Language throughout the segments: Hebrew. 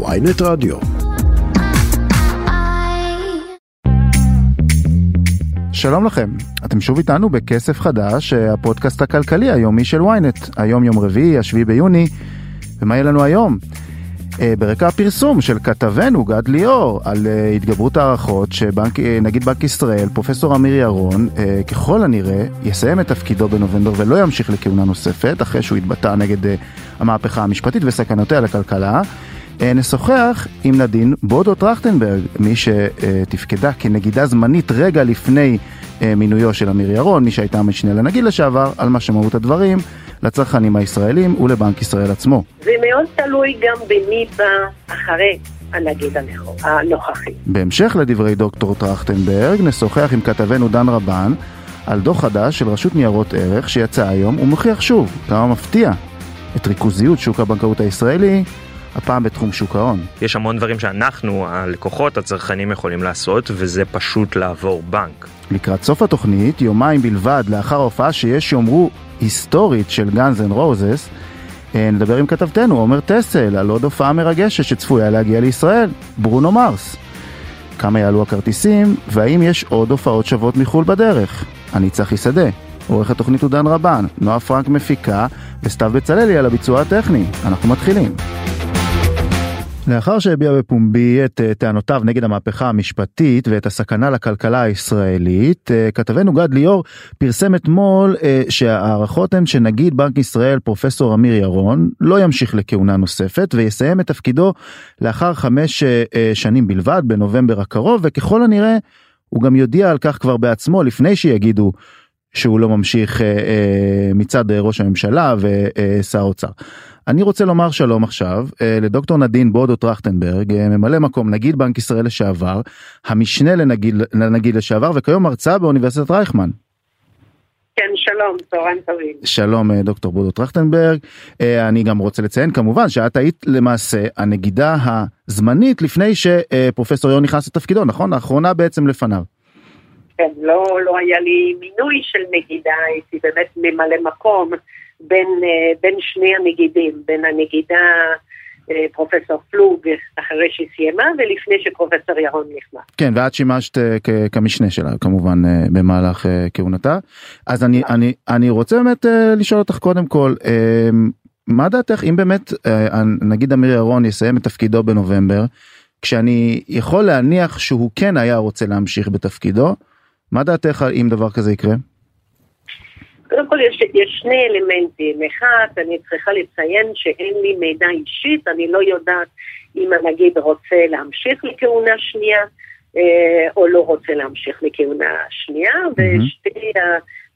ויינט רדיו. שלום לכם, אתם שוב איתנו בכסף חדש, הפודקאסט הכלכלי היומי של ויינט. היום יום רביעי, השביעי ביוני, ומה יהיה לנו היום? אה, ברקע הפרסום של כתבנו גד ליאור על אה, התגברות הערכות שנגיד בנק ישראל, פרופסור אמיר ירון, אה, ככל הנראה יסיים את תפקידו בנובמבר ולא ימשיך לכהונה נוספת, אחרי שהוא התבטא נגד המהפכה המשפטית וסכנותיה לכלכלה. נשוחח עם נדין בודו טרכטנברג, מי שתפקדה כנגידה זמנית רגע לפני מינויו של אמיר ירון, מי שהייתה משנה לנגיד לשעבר, על מה שמהות הדברים. לצרכנים הישראלים ולבנק ישראל עצמו. זה מאוד תלוי גם במי בא אחרי הנגיד הנוכחי. בהמשך לדברי דוקטור טרכטנברג, נשוחח עם כתבנו דן רבן על דוח חדש של רשות ניירות ערך שיצא היום ומוכיח שוב כמה מפתיע את ריכוזיות שוק הבנקאות הישראלי הפעם בתחום שוק ההון. יש המון דברים שאנחנו, הלקוחות, הצרכנים יכולים לעשות, וזה פשוט לעבור בנק. לקראת סוף התוכנית, יומיים בלבד לאחר ההופעה שיש שיאמרו היסטורית של גאנז אנד רוזס, נדבר עם כתבתנו עומר טסל על עוד הופעה מרגשת שצפויה להגיע לישראל, ברונו מרס. כמה יעלו הכרטיסים, והאם יש עוד הופעות שוות מחו"ל בדרך? אני צחי שדה, עורך התוכנית הוא דן רבן, נועה פרנק מפיקה, וסתיו בצללי על הביצוע הטכני. אנחנו מתחילים. לאחר שהביע בפומבי את אה, טענותיו נגד המהפכה המשפטית ואת הסכנה לכלכלה הישראלית, אה, כתבנו גד ליאור פרסם אתמול אה, שההערכות הן שנגיד בנק ישראל פרופסור אמיר ירון לא ימשיך לכהונה נוספת ויסיים את תפקידו לאחר חמש שנים בלבד בנובמבר הקרוב וככל הנראה הוא גם יודיע על כך כבר בעצמו לפני שיגידו שהוא לא ממשיך מצד ראש הממשלה ושר האוצר. אני רוצה לומר שלום עכשיו אה, לדוקטור נדין בודו טרכטנברג, אה, ממלא מקום נגיד בנק ישראל לשעבר, המשנה לנגיד, לנגיד לשעבר וכיום מרצה באוניברסיטת רייכמן. כן, שלום, צהריים טובים. שלום אה, דוקטור בודו טרכטנברג. אני גם רוצה לציין כמובן שאת היית למעשה הנגידה הזמנית לפני שפרופסור יון נכנס לתפקידו, נכון? האחרונה בעצם לפניו. כן, לא, לא היה לי מינוי של נגידה, הייתי באמת ממלא מקום. בין, אה, בין שני הנגידים, בין הנגידה אה, פרופסור פלוג אחרי שהיא סיימה ולפני שפרופסור ירון נכנס. כן, ואת שימשת אה, כמשנה שלה כמובן במהלך כהונתה. אז אני, אני, אני רוצה באמת לשאול אותך קודם כל, מה דעתך אם באמת נגיד אמיר ירון יסיים את תפקידו בנובמבר, כשאני יכול להניח שהוא כן היה רוצה להמשיך בתפקידו, מה דעתך אם דבר כזה יקרה? קודם כל יש, יש שני אלמנטים. אחד, אני צריכה לציין שאין לי מידע אישית, אני לא יודעת אם הנגיד רוצה להמשיך לכהונה שנייה אה, או לא רוצה להמשיך לכהונה שנייה, mm-hmm. ושתי,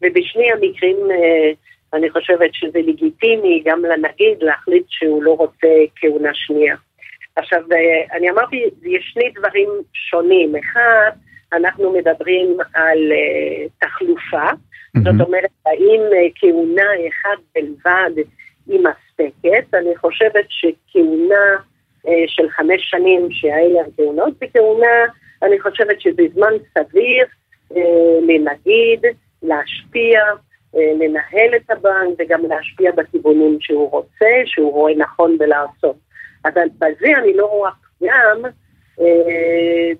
ובשני המקרים אה, אני חושבת שזה לגיטימי גם לנגיד להחליט שהוא לא רוצה כהונה שנייה. עכשיו, אה, אני אמרתי, יש שני דברים שונים. אחד, אנחנו מדברים על uh, תחלופה, mm-hmm. זאת אומרת, האם uh, כהונה אחת בלבד היא מספקת? אני חושבת שכהונה uh, של חמש שנים, שהאלה הכהונות בכהונה, אני חושבת שזה זמן סביר uh, לנגיד, להשפיע, uh, לנהל את הבנק וגם להשפיע בכיוונים שהוא רוצה, שהוא רואה נכון בלעשות. אבל בזה אני לא רואה פגם.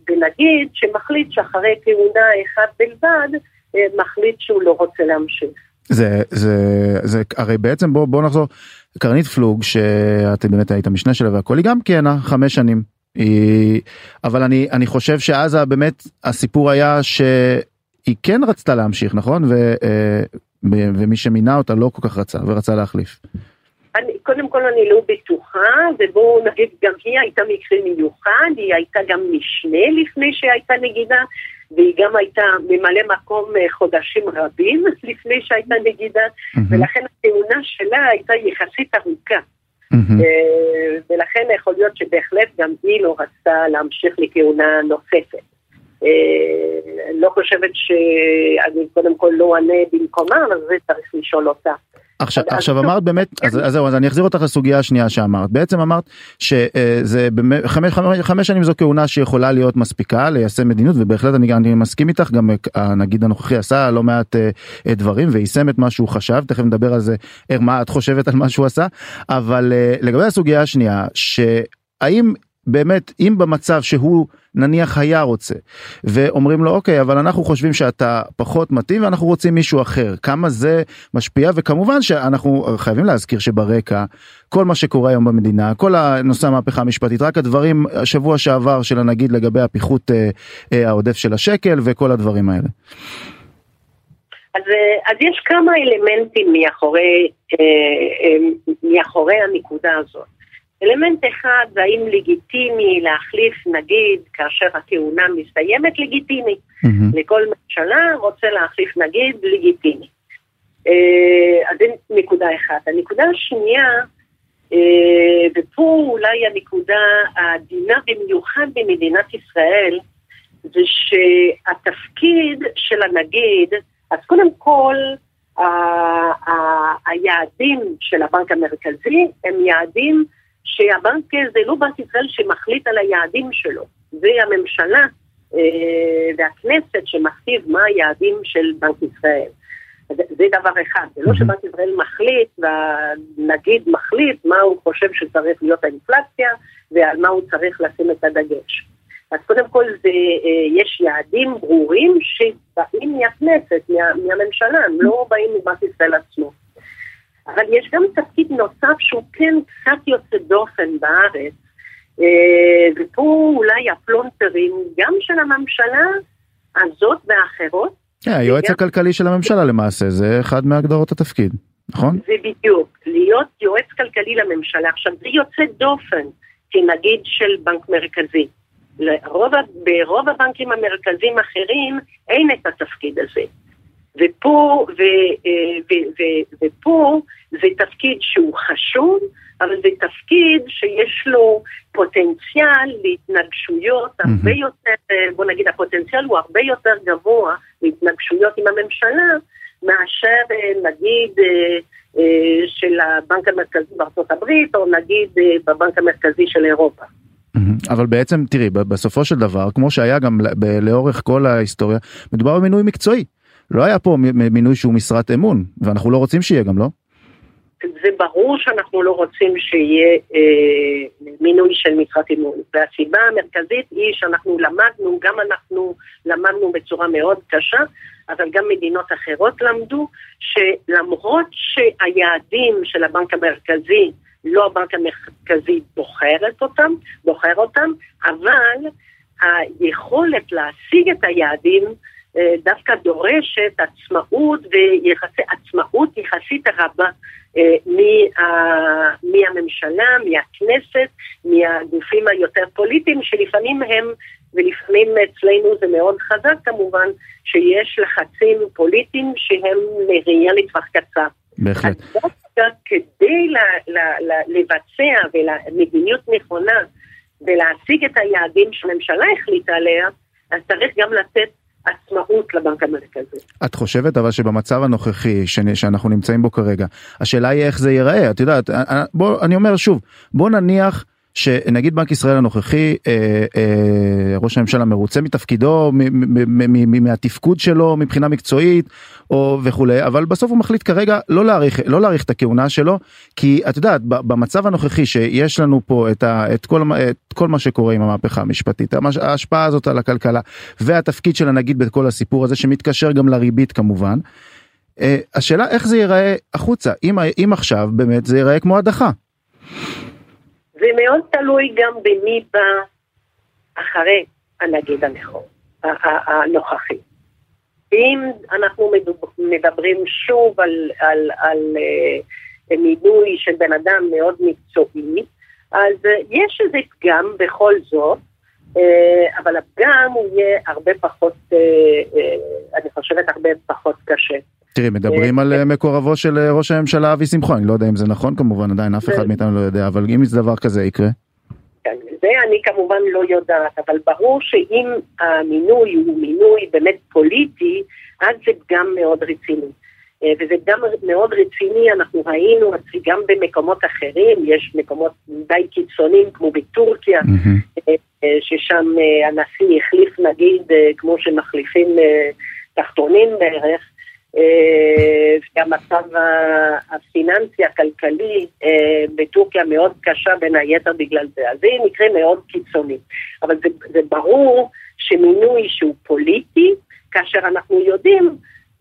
ונגיד שמחליט שאחרי כהונה אחת בלבד, אה, מחליט שהוא לא רוצה להמשיך. זה זה זה הרי בעצם בוא בוא נחזור קרנית פלוג שאת באמת היית משנה שלה והכל היא גם כיהנה חמש שנים היא אבל אני אני חושב שאז באמת הסיפור היה שהיא כן רצתה להמשיך נכון ו, אה, ומי שמינה אותה לא כל כך רצה ורצה להחליף. קודם כל אני לא בטוחה, ובואו נגיד, גם היא הייתה מקרה מיוחד, היא הייתה גם משנה לפני שהייתה נגידה, והיא גם הייתה ממלא מקום אה, חודשים רבים לפני שהייתה נגידה, mm-hmm. ולכן הכהונה שלה הייתה יחסית ארוכה. Mm-hmm. ולכן יכול להיות שבהחלט גם היא לא רצתה להמשיך לכהונה נוספת. אה, לא חושבת שאני קודם כל לא אענה במקומה, אבל זה צריך לשאול אותה. עכשיו עכשיו אמרת באמת אז, אז זהו אז אני אחזיר אותך לסוגיה השנייה שאמרת. בעצם אמרת שזה חמש, חמש, חמש שנים זו כהונה שיכולה להיות מספיקה ליישם מדיניות ובהחלט אני, אני מסכים איתך גם הנגיד הנוכחי עשה לא מעט uh, דברים ויישם את מה שהוא חשב. תכף נדבר על זה מה את חושבת על מה שהוא עשה. אבל uh, לגבי הסוגיה השנייה שהאם באמת, אם במצב שהוא נניח היה רוצה, ואומרים לו אוקיי, אבל אנחנו חושבים שאתה פחות מתאים ואנחנו רוצים מישהו אחר, כמה זה משפיע, וכמובן שאנחנו חייבים להזכיר שברקע, כל מה שקורה היום במדינה, כל הנושא המהפכה המשפטית, רק הדברים, השבוע שעבר של הנגיד לגבי הפיחות אה, אה, העודף של השקל וכל הדברים האלה. אז, אה, אז יש כמה אלמנטים מאחורי, אה, אה, מאחורי הנקודה הזאת. אלמנט אחד זה האם לגיטימי להחליף נגיד כאשר הכהונה מסתיימת לגיטימי. Mm-hmm. לכל ממשלה רוצה להחליף נגיד לגיטימי. אז זה נקודה אחת. הנקודה השנייה, ופה אולי הנקודה העדינה במיוחד במדינת ישראל, זה שהתפקיד של הנגיד אז קודם כל, היעדים של הבנק המרכזי הם יעדים שהבנק זה לא בנק ישראל שמחליט על היעדים שלו, זה הממשלה אה, והכנסת שמכתיב מה היעדים של בנק ישראל. זה דבר אחד, זה לא שבנק ישראל מחליט והנגיד מחליט מה הוא חושב שצריך להיות האינפלציה ועל מה הוא צריך לשים את הדגש. אז קודם כל זה, אה, יש יעדים ברורים שבאים מהכנסת, מה, מהממשלה, הם לא באים מבנק ישראל עצמו. אבל יש גם תפקיד נוסף שהוא כן קצת יוצא דופן בארץ, אה, ופה אולי הפלונטרים גם של הממשלה הזאת והאחרות. כן, היועץ וגם... הכלכלי של הממשלה למעשה, זה אחד מהגדרות התפקיד, נכון? זה בדיוק, להיות יועץ כלכלי לממשלה. עכשיו, זה יוצא דופן, כנגיד של בנק מרכזי. לרוב, ברוב הבנקים המרכזיים האחרים אין את התפקיד הזה. ופה, ו, אה, ו, ו, ופה זה תפקיד שהוא חשוב, אבל זה תפקיד שיש לו פוטנציאל להתנגשויות. הרבה יותר, אה, בוא נגיד הפוטנציאל הוא הרבה יותר גבוה להתנגשויות עם הממשלה מאשר אה, נגיד של הבנק המרכזי בארצות הברית או נגיד בבנק המרכזי של אירופה. אבל בעצם תראי בסופו של דבר כמו שהיה גם לאורך כל ההיסטוריה מדובר במינוי מקצועי לא היה פה מינוי שהוא משרת אמון ואנחנו לא רוצים שיהיה גם לא. זה ברור שאנחנו לא רוצים שיהיה אה, מינוי של משרת אמון והסיבה המרכזית היא שאנחנו למדנו גם אנחנו למדנו בצורה מאוד קשה אבל גם מדינות אחרות למדו שלמרות שהיעדים של הבנק המרכזי לא הבנק המרכזי בוחר אותם, בוחר אותם, אבל היכולת להשיג את היעדים דווקא דורשת עצמאות ויחסי עצמאות יחסית רבה אה, מה, מהממשלה, מהכנסת, מהגופים היותר פוליטיים שלפעמים הם, ולפעמים אצלנו זה מאוד חזק כמובן, שיש לחצים פוליטיים שהם לראייה לטווח קצר. בהחלט. כדי לבצע מדיניות נכונה ולהשיג את היעדים שהממשלה החליטה עליה, אז צריך גם לתת עצמאות לבנק המרכזי. את חושבת אבל שבמצב הנוכחי שאנחנו נמצאים בו כרגע, השאלה היא איך זה ייראה, את יודעת, בוא, אני אומר שוב, בוא נניח שנגיד בנק ישראל הנוכחי אה, אה, ראש הממשלה מרוצה מתפקידו מהתפקוד שלו מבחינה מקצועית או וכולי אבל בסוף הוא מחליט כרגע לא להאריך לא להאריך את הכהונה שלו כי את יודעת במצב הנוכחי שיש לנו פה את, ה, את, כל, את כל מה שקורה עם המהפכה המשפטית ההשפעה הזאת על הכלכלה והתפקיד של הנגיד בכל הסיפור הזה שמתקשר גם לריבית כמובן. אה, השאלה איך זה ייראה החוצה אם, אם עכשיו באמת זה ייראה כמו הדחה. זה מאוד תלוי גם במי בא אחרי הנגיד הנוכחי. אם אנחנו מדברים שוב על, על, על uh, מינוי של בן אדם מאוד מקצועי, אז uh, יש איזה פגם בכל זאת, uh, אבל הפגם הוא יהיה הרבה פחות, אני חושבת הרבה פחות קשה. תראי, מדברים על אה, מקורבו של אה, ראש הממשלה אבי שמחון, אני לא יודע אם זה נכון כמובן, עדיין אף אחד מאיתנו לא יודע, אבל אם דבר כזה יקרה. זה אני כמובן לא יודעת, אבל ברור שאם המינוי הוא מינוי באמת פוליטי, אז זה גם מאוד רציני. אה, וזה גם מאוד רציני, אנחנו ראינו גם במקומות אחרים, יש מקומות די קיצוניים כמו בטורקיה, mm-hmm. ששם הנשיא החליף נגיד כמו שמחליפים תחתונים בערך, והמצב הפיננסי הכלכלי בטורקיה מאוד קשה בין היתר בגלל זה. אז זה מקרה מאוד קיצוני. אבל זה, זה ברור שמינוי שהוא פוליטי, כאשר אנחנו יודעים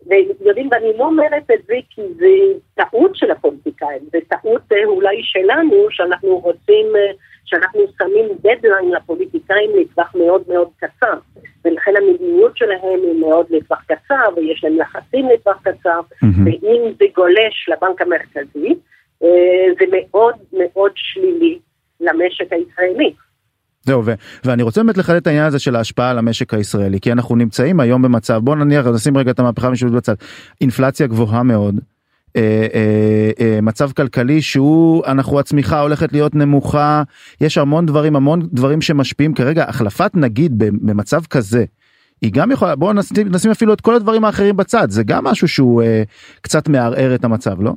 ויודעים, ואני לא אומרת את זה כי זה טעות של הפוליטיקאים, זה טעות אה, אולי שלנו, שאנחנו רוצים, אה, שאנחנו שמים דדליין לפוליטיקאים לטווח מאוד מאוד קצר, ולכן המדיניות שלהם היא מאוד לטווח קצר, ויש להם יחסים לטווח קצר, mm-hmm. ואם זה גולש לבנק המרכזי, אה, זה מאוד מאוד שלילי למשק הישראלי. זהו, ו- ואני רוצה באמת לחדד את העניין הזה של ההשפעה על המשק הישראלי, כי אנחנו נמצאים היום במצב, בוא נניח, נשים רגע את המהפכה המשפטית בצד, אינפלציה גבוהה מאוד, אה, אה, אה, מצב כלכלי שהוא, אנחנו, הצמיחה הולכת להיות נמוכה, יש המון דברים, המון דברים שמשפיעים כרגע, החלפת נגיד במצב כזה, היא גם יכולה, בואו נשים, נשים אפילו את כל הדברים האחרים בצד, זה גם משהו שהוא אה, קצת מערער את המצב, לא?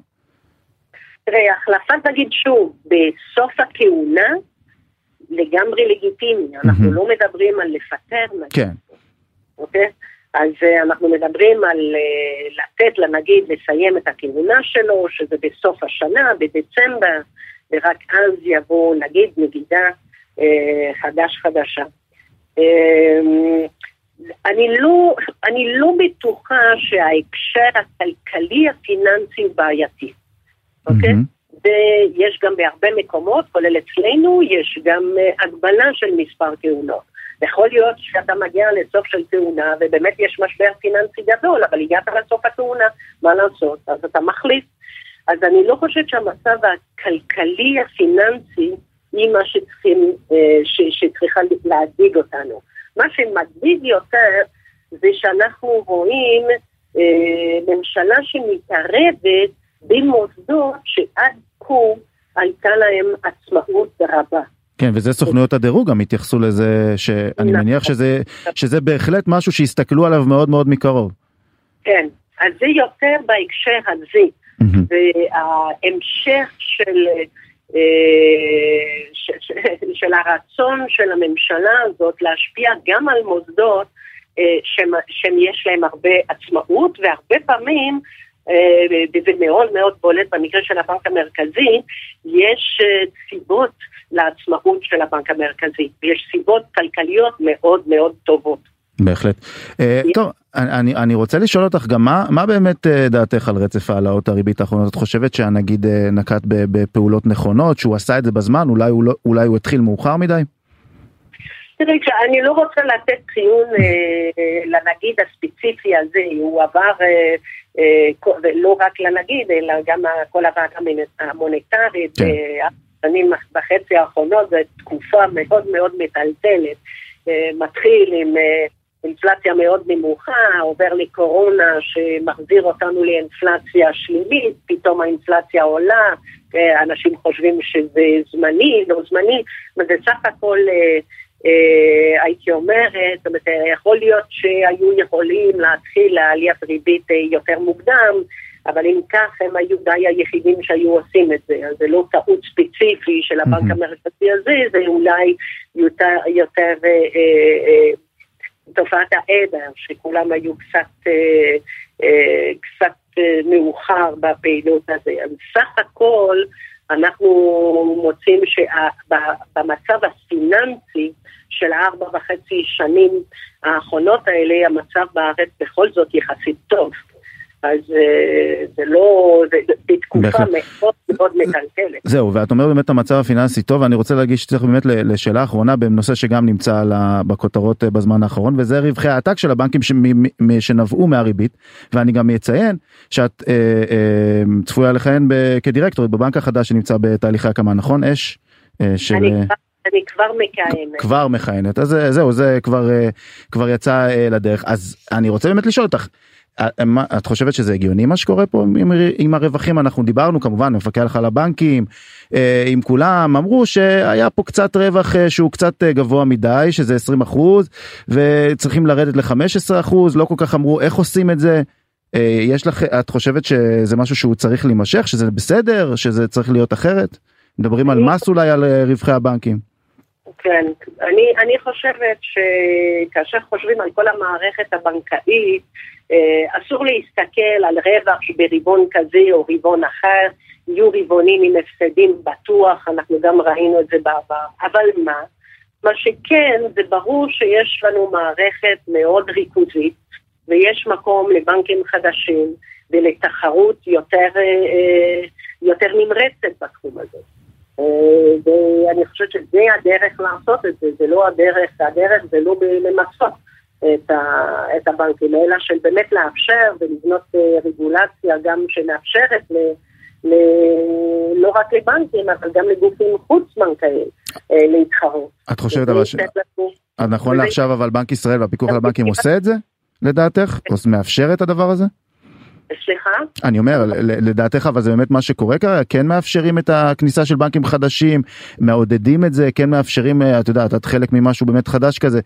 תראה, החלפת נגיד שוב, בסוף הכהונה, לגמרי לגיטימי, אנחנו לא מדברים על לפטר נגיד, כן. אוקיי? אז uh, אנחנו מדברים על uh, לתת לנגיד לסיים את הכהונה שלו, שזה בסוף השנה, בדצמבר, ורק אז יבוא נגיד נגידה uh, חדש חדשה. Uh, אני לא, אני לא בטוחה שההקשר הכלכלי הפיננסי בעייתי, אוקיי? Mm-hmm. ויש גם בהרבה מקומות, כולל אצלנו, יש גם אה, הגבלה של מספר כהונות. יכול להיות שאתה מגיע לסוף של כהונה ובאמת יש משבר פיננסי גדול, אבל הגעת לסוף הכהונה, מה לעשות? אז אתה מחליט. אז אני לא חושבת שהמצב הכלכלי הפיננסי היא מה שצריכים, אה, ש, שצריכה להדאיג אותנו. מה שמדאיג יותר זה שאנחנו רואים אה, ממשלה שמתערבת במוסדות שעד כה הייתה להם עצמאות רבה. כן, וזה סוכנויות הדירוג גם התייחסו לזה, שאני נכון. מניח שזה, שזה בהחלט משהו שהסתכלו עליו מאוד מאוד מקרוב. כן, אז זה יותר בהקשר הזה, וההמשך של, אה, של, של הרצון של הממשלה הזאת להשפיע גם על מוסדות אה, שיש להם הרבה עצמאות, והרבה פעמים וזה מאוד מאוד בולט במקרה של הבנק המרכזי, יש אה, סיבות לעצמאות של הבנק המרכזי, ויש סיבות כלכליות מאוד מאוד טובות. בהחלט. אה, טוב, אני, אני רוצה לשאול אותך גם מה, מה באמת דעתך על רצף העלאות הריבית האחרונות? את חושבת שהנגיד נקט בפעולות נכונות, שהוא עשה את זה בזמן, אולי הוא, לא, אולי הוא התחיל מאוחר מדי? תראי, אני לא רוצה לתת ציון אה, לנגיד הספציפי הזה, הוא עבר לא רק לנגיד, אלא גם כל הוועדה המוניטרית, כן. השנים וחצי האחרונות, זו תקופה מאוד מאוד מטלטלת. מתחיל עם אינפלציה מאוד נמוכה, עובר לקורונה שמחזיר אותנו לאינפלציה שלילית, פתאום האינפלציה עולה, אנשים חושבים שזה זמני, לא זמני, וזה סך הכל... אה, אה, הייתי אומרת, זאת אומרת, יכול להיות שהיו יכולים להתחיל לעליית ריבית אה, יותר מוקדם, אבל אם כך הם היו די היחידים שהיו עושים את זה, אז זה לא טעות ספציפי של הבנק. המרכזי הזה, זה אולי יותר, יותר אה, אה, אה, תופעת העדר, שכולם היו קצת, אה, אה, קצת אה, מאוחר בפעילות הזה. אז סך הכל אנחנו מוצאים שבמצב הפיננסי, של הארבע וחצי שנים האחרונות האלה, המצב בארץ בכל זאת יחסית טוב. אז אה, זה לא, זה בתקופה מאוד מאוד מטלטלת. זהו, ואת אומרת באמת המצב הפיננסי טוב, ואני רוצה להגיש שצריך באמת לשאלה אחרונה בנושא שגם נמצא בכותרות אה, בזמן האחרון, וזה רווחי העתק של הבנקים שנבעו מהריבית, ואני גם אציין שאת אה, צפויה לכהן כדירקטורית בבנק החדש שנמצא בתהליכי הקמה, נכון? אש? אני כבר אני כבר מכהנת. כבר מכהנת, אז זהו, זה כבר, כבר יצא לדרך. אז אני רוצה באמת לשאול אותך, את חושבת שזה הגיוני מה שקורה פה עם, עם הרווחים אנחנו דיברנו כמובן מפקח על הבנקים עם כולם אמרו שהיה פה קצת רווח שהוא קצת גבוה מדי שזה 20 אחוז וצריכים לרדת ל-15 אחוז לא כל כך אמרו איך עושים את זה. יש לך את חושבת שזה משהו שהוא צריך להימשך שזה בסדר שזה צריך להיות אחרת מדברים על מס אולי על רווחי הבנקים. כן, אני, אני חושבת שכאשר חושבים על כל המערכת הבנקאית, אה, אסור להסתכל על רווח ברבעון כזה או רבעון אחר, יהיו רבעונים עם הפסדים בטוח, אנחנו גם ראינו את זה בעבר, אבל מה? מה שכן, זה ברור שיש לנו מערכת מאוד ריכוזית, ויש מקום לבנקים חדשים ולתחרות יותר, אה, יותר נמרצת בתחום הזה. אה, ואני חושבת שזה הדרך לעשות את זה, זה לא הדרך, הדרך זה לא למצות את, ה, את הבנקים, אלא של באמת לאפשר ולבנות אה, רגולציה גם שמאפשרת ל... ל... לא רק לבנקים, אבל גם לגופים חוץ-בנקאיים אה, להתחרות. את חושבת אבל ש... נכון לעכשיו אבל בנק ישראל והפיקוח על הבנקים עושה את זה לדעתך? או מאפשר את הדבר הזה? סליחה? אני אומר, לדעתך, אבל זה באמת מה שקורה כרגע? כן מאפשרים את הכניסה של בנקים חדשים, מעודדים את זה, כן מאפשרים, אה, את יודעת, את חלק ממשהו באמת חדש כזה.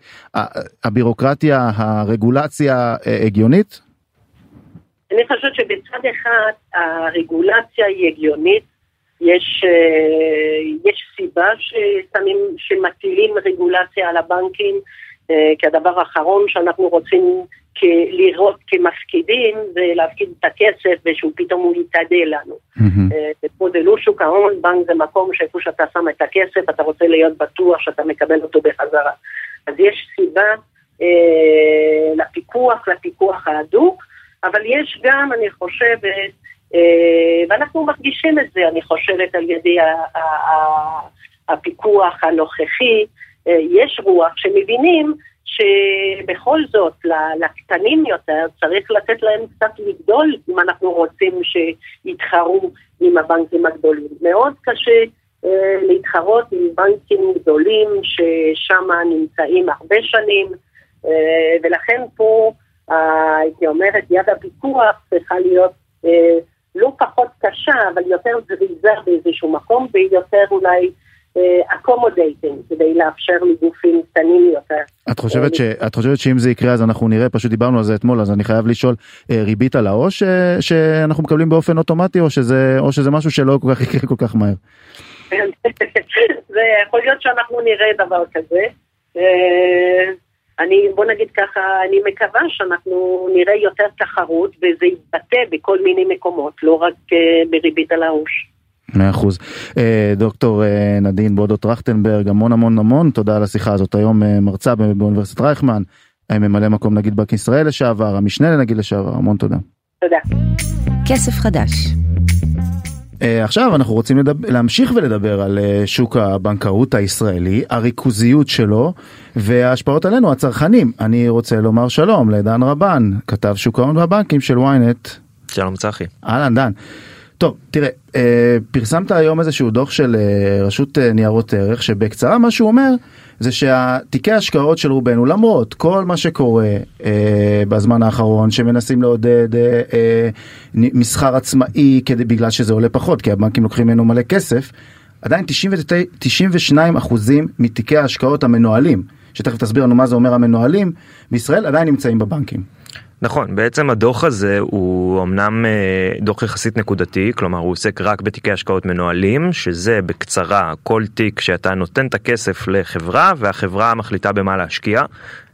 הבירוקרטיה, הרגולציה אה, הגיונית? אני חושבת שבצד אחד הרגולציה היא הגיונית, יש, אה, יש סיבה ששמים, שמטילים רגולציה על הבנקים, כי הדבר האחרון שאנחנו רוצים לראות כמפקידים ולהפקיד את הכסף ושהוא פתאום הוא יתאדה לנו. פה זה לא שוק ההון, בנק זה מקום שאיפה שאתה שם את הכסף אתה רוצה להיות בטוח שאתה מקבל אותו בחזרה. אז יש סיבה אה, לפיקוח, לפיקוח ההדוק, אבל יש גם, אני חושבת, אה, ואנחנו מרגישים את זה, אני חושבת, על ידי הפיקוח הנוכחי, אה, יש רוח שמבינים שבכל זאת, לקטנים יותר צריך לתת להם קצת לגדול אם אנחנו רוצים שיתחרו עם הבנקים הגדולים. מאוד קשה אה, להתחרות עם בנקים גדולים ששם נמצאים הרבה שנים, אה, ולכן פה, אה, הייתי אומרת, יד הפיקוח צריכה להיות לא פחות קשה, אבל יותר זריזה באיזשהו מקום, ויותר אולי accommodating, אה, כדי לאפשר לגופים קטנים יותר. את חושבת, ש, את חושבת שאם זה יקרה אז אנחנו נראה, פשוט דיברנו על זה אתמול, אז אני חייב לשאול, אה, ריבית על העו"ש אה, שאנחנו מקבלים באופן אוטומטי, או שזה, או שזה משהו שלא כל כך יקרה כל כך מהר? זה יכול להיות שאנחנו נראה דבר כזה. אני, בוא נגיד ככה, אני מקווה שאנחנו נראה יותר תחרות וזה יתבטא בכל מיני מקומות, לא רק בריבית על העו"ש. מאה אחוז. אה, דוקטור אה, נדין בודו טרכטנברג, המון המון המון תודה על השיחה הזאת. היום אה, מרצה באוניברסיטת רייכמן, ממלא מקום נגיד בנק ישראל לשעבר, המשנה לנגיד לשעבר, המון תודה. תודה. כסף חדש. עכשיו אנחנו רוצים לדבר, להמשיך ולדבר על שוק הבנקאות הישראלי, הריכוזיות שלו וההשפעות עלינו הצרכנים. אני רוצה לומר שלום לדן רבן, כתב שוק ההון והבנקים של ynet. שלום צחי. אהלן דן. טוב, תראה, אה, פרסמת היום איזשהו דוח של אה, רשות אה, ניירות ערך, שבקצרה מה שהוא אומר זה שהתיקי ההשקעות של רובנו, למרות כל מה שקורה בזמן האחרון, שמנסים לעודד מסחר עצמאי כדי, בגלל שזה עולה פחות, כי הבנקים לוקחים ממנו מלא כסף, עדיין 92 אחוזים מתיקי ההשקעות המנוהלים, שתכף תסביר לנו מה זה אומר המנוהלים, בישראל עדיין נמצאים בבנקים. נכון, בעצם הדוח הזה הוא אמנם אה, דוח יחסית נקודתי, כלומר הוא עוסק רק בתיקי השקעות מנוהלים, שזה בקצרה כל תיק שאתה נותן את הכסף לחברה והחברה מחליטה במה להשקיע.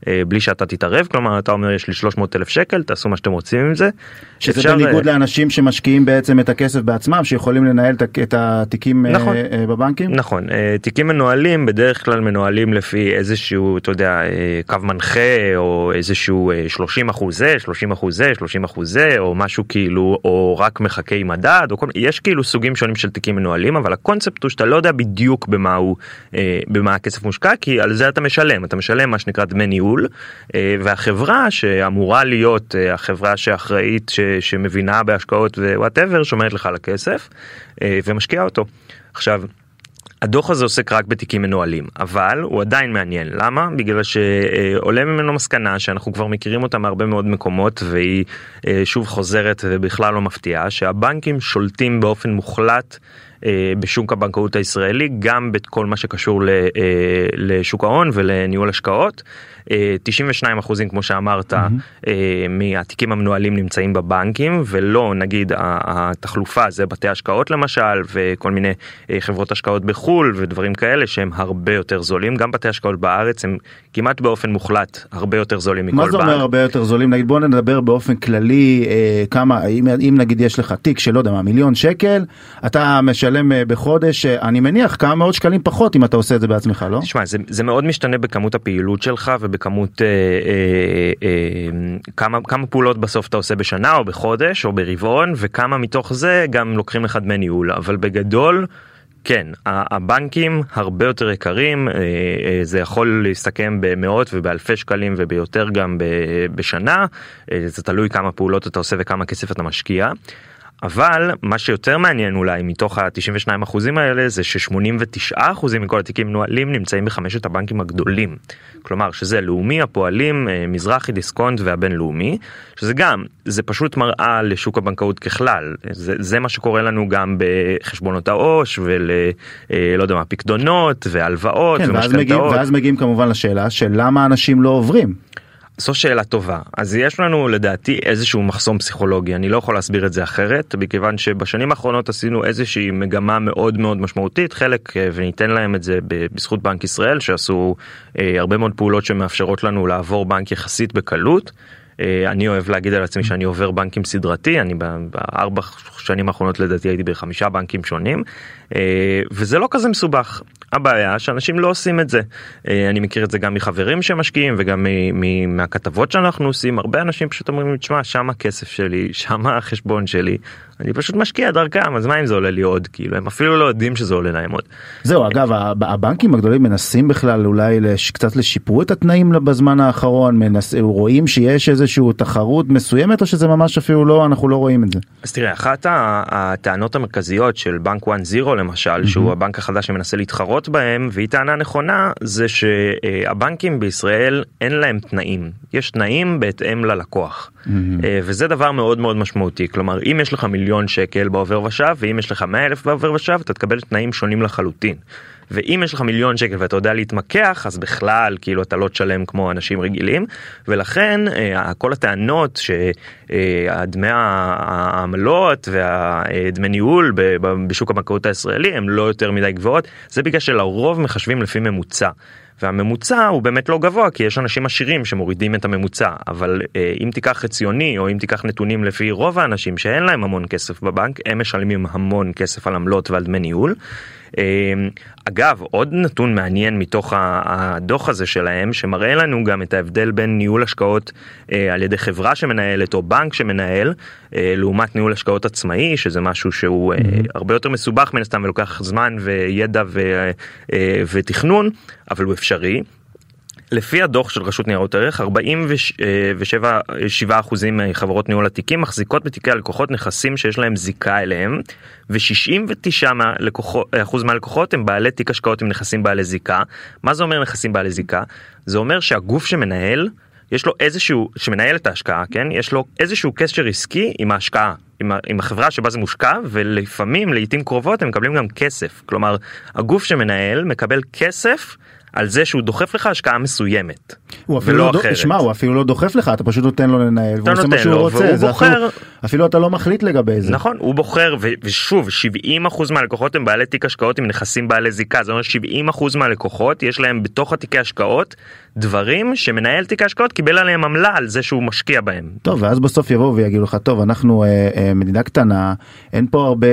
אה, בלי שאתה תתערב כלומר אתה אומר יש לי 300 אלף שקל תעשו מה שאתם רוצים עם זה. שזה אפשר... בניגוד אה, לאנשים שמשקיעים בעצם את הכסף בעצמם שיכולים לנהל את התיקים אה, נכון, בבנקים? נכון תיקים מנוהלים בדרך כלל מנוהלים לפי איזשהו אתה יודע קו מנחה או איזשהו 30 אחוז זה 30 אחוז זה 30 אחוז זה או משהו כאילו או רק מחקי מדד או כל יש כאילו סוגים שונים של תיקים מנוהלים אבל הקונספט הוא שאתה לא יודע בדיוק במה הוא במה הכסף מושקע כי על זה אתה משלם אתה משלם מה שנקרא דמי ניהול. ניהול אה, והחברה שאמורה להיות אה, החברה שאחראית ש, שמבינה בהשקעות whatever שומרת לך על הכסף אה, ומשקיעה אותו. עכשיו הדוח הזה עוסק רק בתיקים מנוהלים אבל הוא עדיין מעניין למה בגלל שעולה ממנו מסקנה שאנחנו כבר מכירים אותה מהרבה מאוד מקומות והיא שוב חוזרת ובכלל לא מפתיעה שהבנקים שולטים באופן מוחלט בשוק הבנקאות הישראלי, גם בכל מה שקשור לשוק ההון ולניהול השקעות. 92 אחוזים כמו שאמרת mm-hmm. מהתיקים המנוהלים נמצאים בבנקים ולא נגיד התחלופה זה בתי השקעות למשל וכל מיני חברות השקעות בחו"ל ודברים כאלה שהם הרבה יותר זולים גם בתי השקעות בארץ הם כמעט באופן מוחלט הרבה יותר זולים מכל בנק. מה זה אומר הרבה יותר זולים נגיד בוא נדבר באופן כללי אה, כמה אם, אם נגיד יש לך תיק של לא יודע מה מיליון שקל אתה משלם אה, בחודש אה, אני מניח כמה מאות שקלים פחות אם אתה עושה את זה בעצמך לא? תשמע זה, זה מאוד משתנה בכמות הפעילות שלך ובכמות אה, אה, אה, כמה כמה פעולות בסוף אתה עושה בשנה או בחודש או ברבעון וכמה מתוך זה גם לוקחים לך דמי ניהול אבל בגדול. כן, הבנקים הרבה יותר יקרים, אה, אה, זה יכול להסתכם במאות ובאלפי שקלים וביותר גם בשנה, אה, זה תלוי כמה פעולות אתה עושה וכמה כסף אתה משקיע. אבל מה שיותר מעניין אולי מתוך ה-92 אחוזים האלה זה ש-89 אחוזים מכל התיקים מנוהלים נמצאים בחמשת הבנקים הגדולים. כלומר שזה לאומי, הפועלים, אה, מזרחי, דיסקונט והבינלאומי, שזה גם, זה פשוט מראה לשוק הבנקאות ככלל. זה, זה מה שקורה לנו גם בחשבונות העו"ש ול... אה, לא יודע מה, פקדונות והלוואות כן, ומשכנתאות. ואז, ואז מגיעים כמובן לשאלה של למה אנשים לא עוברים. זו שאלה טובה. אז יש לנו לדעתי איזשהו מחסום פסיכולוגי. אני לא יכול להסביר את זה אחרת מכיוון שבשנים האחרונות עשינו איזושהי מגמה מאוד מאוד משמעותית. חלק אה, וניתן להם את זה בזכות בנק ישראל שעשו אה, הרבה מאוד פעולות שמאפשרות לנו לעבור בנק יחסית בקלות. אה, אני אוהב להגיד על עצמי שאני עובר בנקים סדרתי אני בארבע שנים האחרונות לדעתי הייתי בחמישה בנקים שונים אה, וזה לא כזה מסובך. הבעיה שאנשים לא עושים את זה. אה, אני מכיר את זה גם מחברים שמשקיעים וגם מהכתבות שאנחנו עושים. הרבה אנשים פשוט אומרים תשמע שם הכסף שלי שם החשבון שלי אני פשוט משקיע דרכם אז מה אם זה עולה לי עוד כאילו הם אפילו לא יודעים שזה עולה להם עוד. זהו אגב הבנקים הגדולים מנסים בכלל אולי לש, קצת לשיפרו את התנאים בזמן האחרון מנס, רואים שיש איזשהו תחרות מסוימת או שזה ממש אפילו לא אנחנו לא רואים את זה. אז תראה אחת הטענות המרכזיות של בנק 1 0 למשל mm-hmm. שהוא הבנק החדש שמנסה להתחרות בהם והיא טענה נכונה זה שהבנקים בישראל אין להם תנאים יש תנאים בהתאם ללקוח mm-hmm. וזה דבר מאוד מאוד משמעותי כלומר אם יש לך מיליון שקל בעובר ושב ואם יש לך 100 אלף בעובר ושב אתה תקבל תנאים שונים לחלוטין. ואם יש לך מיליון שקל ואתה יודע להתמקח אז בכלל כאילו אתה לא תשלם כמו אנשים רגילים ולכן אה, כל הטענות שהדמי העמלות והדמי ניהול בשוק הבנקאות הישראלי הם לא יותר מדי גבוהות זה בגלל שלרוב מחשבים לפי ממוצע. והממוצע הוא באמת לא גבוה כי יש אנשים עשירים שמורידים את הממוצע אבל אה, אם תיקח חציוני או אם תיקח נתונים לפי רוב האנשים שאין להם המון כסף בבנק הם משלמים המון כסף על עמלות ועל דמי ניהול. אמ, אגב עוד נתון מעניין מתוך הדוח הזה שלהם שמראה לנו גם את ההבדל בין ניהול השקעות אה, על ידי חברה שמנהלת או בנק שמנהל אה, לעומת ניהול השקעות עצמאי שזה משהו שהוא mm-hmm. הרבה יותר מסובך מן הסתם ולוקח זמן וידע ותכנון אבל הוא אפשרי. לפי הדוח של רשות ניירות ערך 47 אחוזים מחברות ניהול התיקים מחזיקות בתיקי הלקוחות נכסים שיש להם זיקה אליהם ו-69 אחוז מהלקוחות הם בעלי תיק השקעות עם נכסים בעלי זיקה. מה זה אומר נכסים בעלי זיקה? זה אומר שהגוף שמנהל יש לו איזשהו שמנהל את ההשקעה כן יש לו איזשהו קשר עסקי עם ההשקעה עם, החברה שבה זה מושקע ולפעמים לעיתים קרובות הם מקבלים גם כסף כלומר הגוף שמנהל מקבל כסף על זה שהוא דוחף לך השקעה מסוימת. הוא אפילו לא, אחרת. שמע, הוא אפילו לא דוחף לך, אתה פשוט נותן לו לנהל, והוא עושה מה שהוא רוצה, והוא בוחר, אפילו, אפילו אתה לא מחליט לגבי זה. נכון, הוא בוחר, ושוב, 70% מהלקוחות הם בעלי תיק השקעות עם נכסים בעלי זיקה, זאת אומרת 70% מהלקוחות יש להם בתוך התיקי השקעות דברים שמנהל תיק ההשקעות קיבל עליהם עמלה על זה שהוא משקיע בהם. טוב, ואז בסוף יבואו ויגידו לך, טוב, אנחנו אה, אה, מדינה קטנה, אין פה הרבה,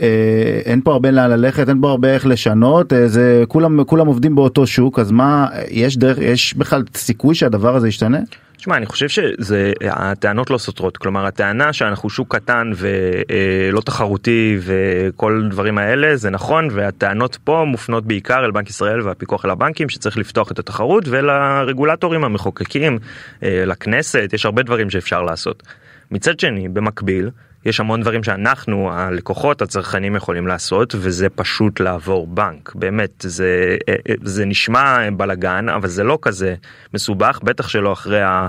אה, אין פה הרבה לאן ללכת, אין פה הרבה איך לשנות, אה, זה כולם, כולם עובדים באותו שוק, אז מה, יש דרך, יש בכלל סיכוי שהדבר הזה ישתנה? תשמע אני חושב שזה הטענות לא סותרות כלומר הטענה שאנחנו שוק קטן ולא תחרותי וכל דברים האלה זה נכון והטענות פה מופנות בעיקר אל בנק ישראל והפיקוח על הבנקים שצריך לפתוח את התחרות ולרגולטורים המחוקקים אה, לכנסת יש הרבה דברים שאפשר לעשות. מצד שני במקביל יש המון דברים שאנחנו הלקוחות הצרכנים יכולים לעשות וזה פשוט לעבור בנק באמת זה אה, אה, זה נשמע בלאגן אבל זה לא כזה מסובך בטח שלא אחרי אה,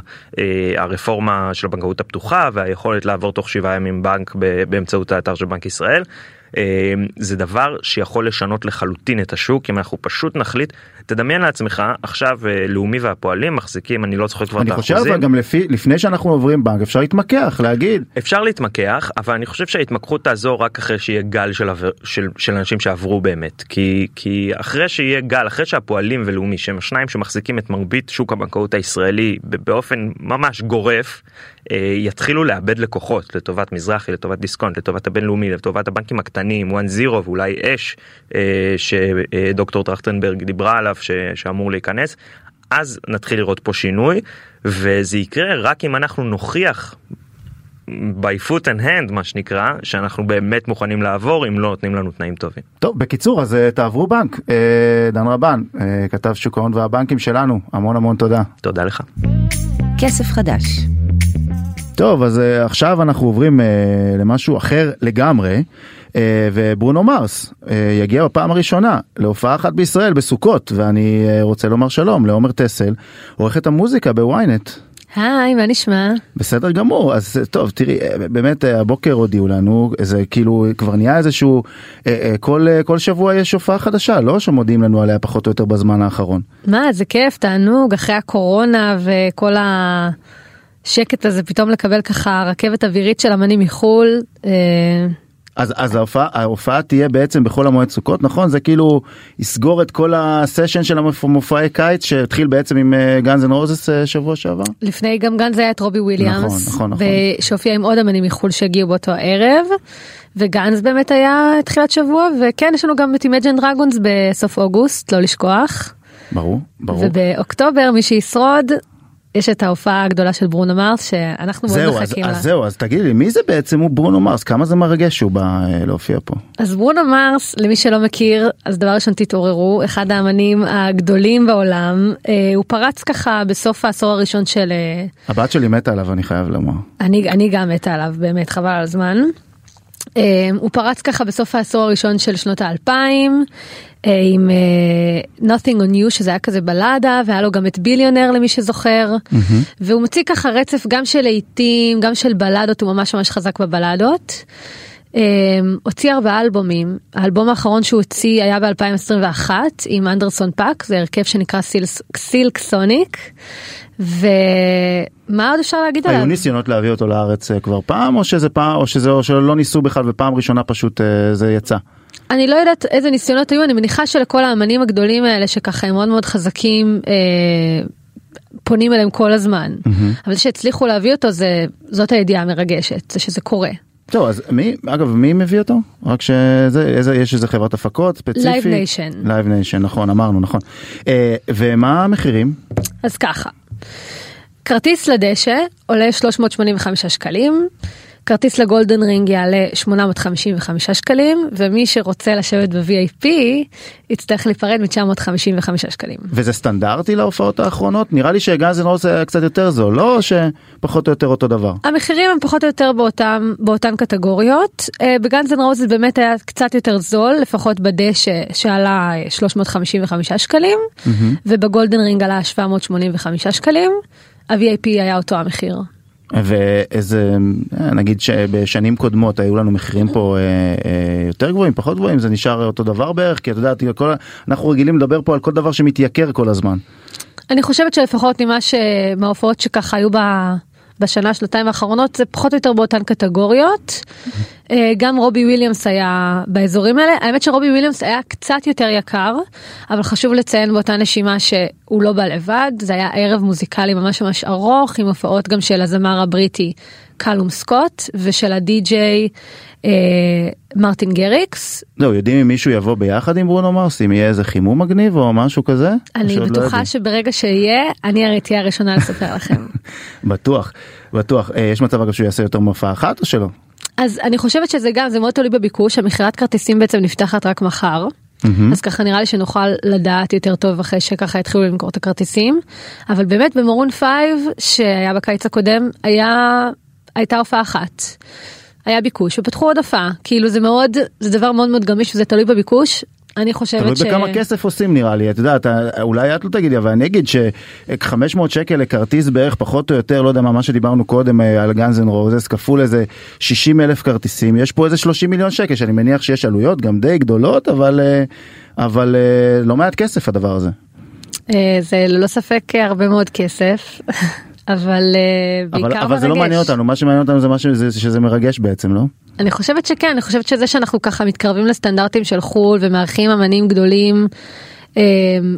הרפורמה של הבנקאות הפתוחה והיכולת לעבור תוך שבעה ימים בנק באמצעות האתר של בנק ישראל. זה דבר שיכול לשנות לחלוטין את השוק אם אנחנו פשוט נחליט תדמיין לעצמך עכשיו אה, לאומי והפועלים מחזיקים אני לא זוכר כבר את אני האחוזים. חושב אבל גם לפי, לפני שאנחנו עוברים בנק אפשר להתמקח, להגיד. אפשר להתמקח אבל אני חושב שההתמקחות תעזור רק אחרי שיהיה גל של, של, של אנשים שעברו באמת כי כי אחרי שיהיה גל אחרי שהפועלים ולאומי שהם השניים שמחזיקים את מרבית שוק הבנקאות הישראלי באופן ממש גורף יתחילו לאבד לקוחות לטובת מזרחי לטובת דיסקונט לטובת הבינלאומי לטובת הבנקים הקטנים 1-0 ואולי אש אה, שדוקטור טרכטנברג דיברה עליו ש, שאמור להיכנס אז נתחיל לראות פה שינוי וזה יקרה רק אם אנחנו נוכיח by foot and hand מה שנקרא שאנחנו באמת מוכנים לעבור אם לא נותנים לנו תנאים טובים. טוב, בקיצור, אז אה, תעברו בנק. אה, דן רבן, אה, כתב שוק ההון והבנקים שלנו, המון המון תודה. תודה לך. כסף חדש. טוב, אז אה, עכשיו אנחנו עוברים אה, למשהו אחר לגמרי, אה, וברונו מרס אה, יגיע בפעם הראשונה להופעה אחת בישראל בסוכות, ואני אה, רוצה לומר שלום לעומר טסל, עורכת המוזיקה בוויינט. היי, מה נשמע? בסדר גמור אז טוב תראי באמת הבוקר הודיעו לנו זה כאילו כבר נהיה איזשהו כל כל שבוע יש הופעה חדשה לא שמודיעים לנו עליה פחות או יותר בזמן האחרון. מה, זה כיף, תענוג, אחרי הקורונה וכל השקט הזה, פתאום לקבל ככה רכבת אווירית של אמנים מחו"ל. אה, אז אז ההופעה ההופעה תהיה בעצם בחול המועד סוכות נכון זה כאילו יסגור את כל הסשן של המופעי קיץ שהתחיל בעצם עם גאנז אנד רוזס שבוע שעבר. לפני גם זה היה את רובי וויליאמס. נכון, נכון, נכון. שהופיע עם עוד אמנים מחו"ל שהגיעו באותו הערב. וגאנז באמת היה תחילת שבוע, וכן, יש לנו גם את אימג'ן דרגונס בסוף אוגוסט, לא לשכוח. ברור ברור. ובאוקטובר, מי שישרוד, יש את ההופעה הגדולה של ברונו מרס, שאנחנו מאוד זהו אז, מחכים לה. אז זהו אז תגידי לי מי זה בעצם הוא ברונו מרס כמה זה מרגש שהוא בא אה, להופיע פה. אז ברונו מרס, למי שלא מכיר, אז דבר ראשון תתעוררו, אחד האמנים הגדולים בעולם, אה, הוא פרץ ככה בסוף העשור הראשון של... אה, הבת שלי מתה עליו אני חייב לומר. אני, אני גם מתה עליו, באמת, חבל על הזמן. אה, הוא פרץ ככה בסוף העשור הראשון של שנות האלפיים, עם אה, Nothing on You, שזה היה כזה בלאדה, והיה לו גם את Billionaire למי שזוכר, והוא מוציא ככה רצף גם של להיטים, גם של בלאדות, הוא ממש ממש חזק בבלאדות. אממ, הוציא ארבעה אלבומים, האלבום האחרון שהוא הוציא היה ב-2021 עם אנדרסון פאק, זה הרכב שנקרא סילס, סילק סוניק, ומה עוד אפשר להגיד עליו? היו ניסיונות להביא אותו לארץ אה, כבר פעם או שזה פעם או שזה או שלא ניסו בכלל ופעם ראשונה פשוט אה, זה יצא. אני לא יודעת איזה ניסיונות היו, אני מניחה שלכל האמנים הגדולים האלה שככה הם מאוד מאוד חזקים, אה, פונים אליהם כל הזמן. אבל זה שהצליחו להביא אותו זה, זאת הידיעה המרגשת, זה שזה קורה. טוב אז מי אגב מי מביא אותו רק שזה איזה יש איזה חברת הפקות ספציפית. Live Nation. Live Nation נכון אמרנו נכון. אה, ומה המחירים? אז ככה, כרטיס לדשא עולה 385 שקלים, כרטיס ל Golden Ring יעלה 855 שקלים, ומי שרוצה לשבת ב-VIP יצטרך להיפרד מ-955 שקלים. וזה סטנדרטי להופעות האחרונות נראה לי שגאנז אנד רוז היה קצת יותר זול לא שפחות או יותר אותו דבר. המחירים הם פחות או יותר באותם, באותן קטגוריות. אה, בגאנז אנד רוזס באמת היה קצת יותר זול, לפחות בדשא שעלה אה, 355 שקלים, וב Golden Ring עלה 785 שקלים. ה-VIP היה אותו המחיר. ואיזה אה, נגיד שבשנים קודמות היו לנו מחירים פה אה, אה, יותר גבוהים פחות גבוהים זה נשאר אותו דבר בערך כי את יודעת כל, אנחנו רגילים לדבר פה על כל דבר שמתייקר כל הזמן. אני חושבת שלפחות ממה ש... שככה היו ב... בשנה שנתיים האחרונות זה פחות או יותר באותן קטגוריות. אה, גם רובי וויליאמס היה באזורים האלה האמת שרובי וויליאמס היה קצת יותר יקר אבל חשוב לציין באותה נשימה שהוא לא בא לבד זה היה ערב מוזיקלי ממש ממש ארוך עם הופעות גם של הזמר הבריטי קלום סקוט ושל הדי-ג'יי אה, מרטין גריקס. לא יודעים אם מישהו יבוא ביחד עם ברונו מרס אם יהיה איזה חימום מגניב או משהו כזה? אני לא בטוחה יודעים? שברגע שיהיה אני הרי תהיה הראשונה לספר לכם. בטוח בטוח אה, יש מצב אגב שהוא יעשה יותר מהופעה אחת או שלא? אז אני חושבת שזה גם זה מאוד תלוי בביקוש המכירת כרטיסים בעצם נפתחת רק מחר. אז ככה נראה לי שנוכל לדעת יותר טוב אחרי שככה יתחילו למכור את הכרטיסים אבל באמת במורון פייב שהיה בקיץ הקודם היה הייתה הופעה אחת. היה ביקוש ופתחו עוד הופעה כאילו זה מאוד זה דבר מאוד מאוד גמיש וזה תלוי בביקוש אני חושבת תלוי ש... בכמה כסף עושים נראה לי, את יודעת, אולי את לא תגידי, אבל אני אגיד ש-500 שקל לכרטיס בערך פחות או יותר, לא יודע מה, מה שדיברנו קודם אה, על גאנז אנד רוזס, כפול איזה 60 אלף כרטיסים, יש פה איזה 30 מיליון שקל, שאני מניח שיש עלויות גם די גדולות, אבל, אה, אבל אה, לא מעט כסף הדבר הזה. זה ללא ספק הרבה מאוד כסף. אבל בעיקר אבל, אבל זה לא מעניין אותנו, מה שמעניין אותנו זה מה שזה, שזה מרגש בעצם, לא? אני חושבת שכן, אני חושבת שזה שאנחנו ככה מתקרבים לסטנדרטים של חו"ל ומארחים אמנים גדולים.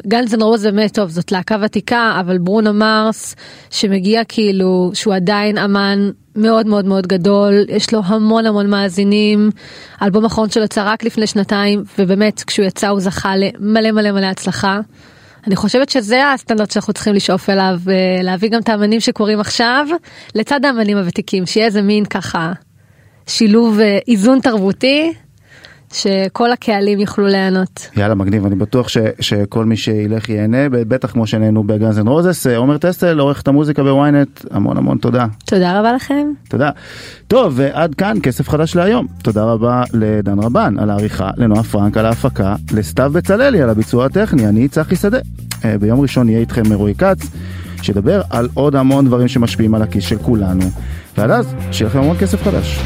גאנז אנד רוז באמת טוב זאת להקה ותיקה אבל ברונו מרס שמגיע כאילו שהוא עדיין אמן מאוד מאוד מאוד גדול יש לו המון המון מאזינים אלבום אחרון שלו יצא רק לפני שנתיים ובאמת כשהוא יצא הוא זכה למלא מלא מלא הצלחה. אני חושבת שזה הסטנדרט שאנחנו צריכים לשאוף אליו להביא גם את האמנים שקורים עכשיו לצד האמנים הוותיקים שיהיה איזה מין ככה שילוב אה, איזון תרבותי שכל הקהלים יוכלו ליהנות. יאללה מגניב אני בטוח ש, שכל מי שילך ייהנה בטח כמו שנהנו בגאנז אנד רוזס עומר טסל עורכת המוזיקה בוויינט המון המון תודה. תודה רבה לכם. תודה. טוב ועד כאן כסף חדש להיום תודה רבה לדן רבן על העריכה לנועה פרנק על ההפקה לסתיו בצללי על הביצוע הטכני אני צחי שדה. אה, ביום ראשון יהיה איתכם רועי כץ שידבר על עוד המון דברים שמשפיעים על הכיס של כולנו ועד אז שיהיה לכם המון כסף חדש.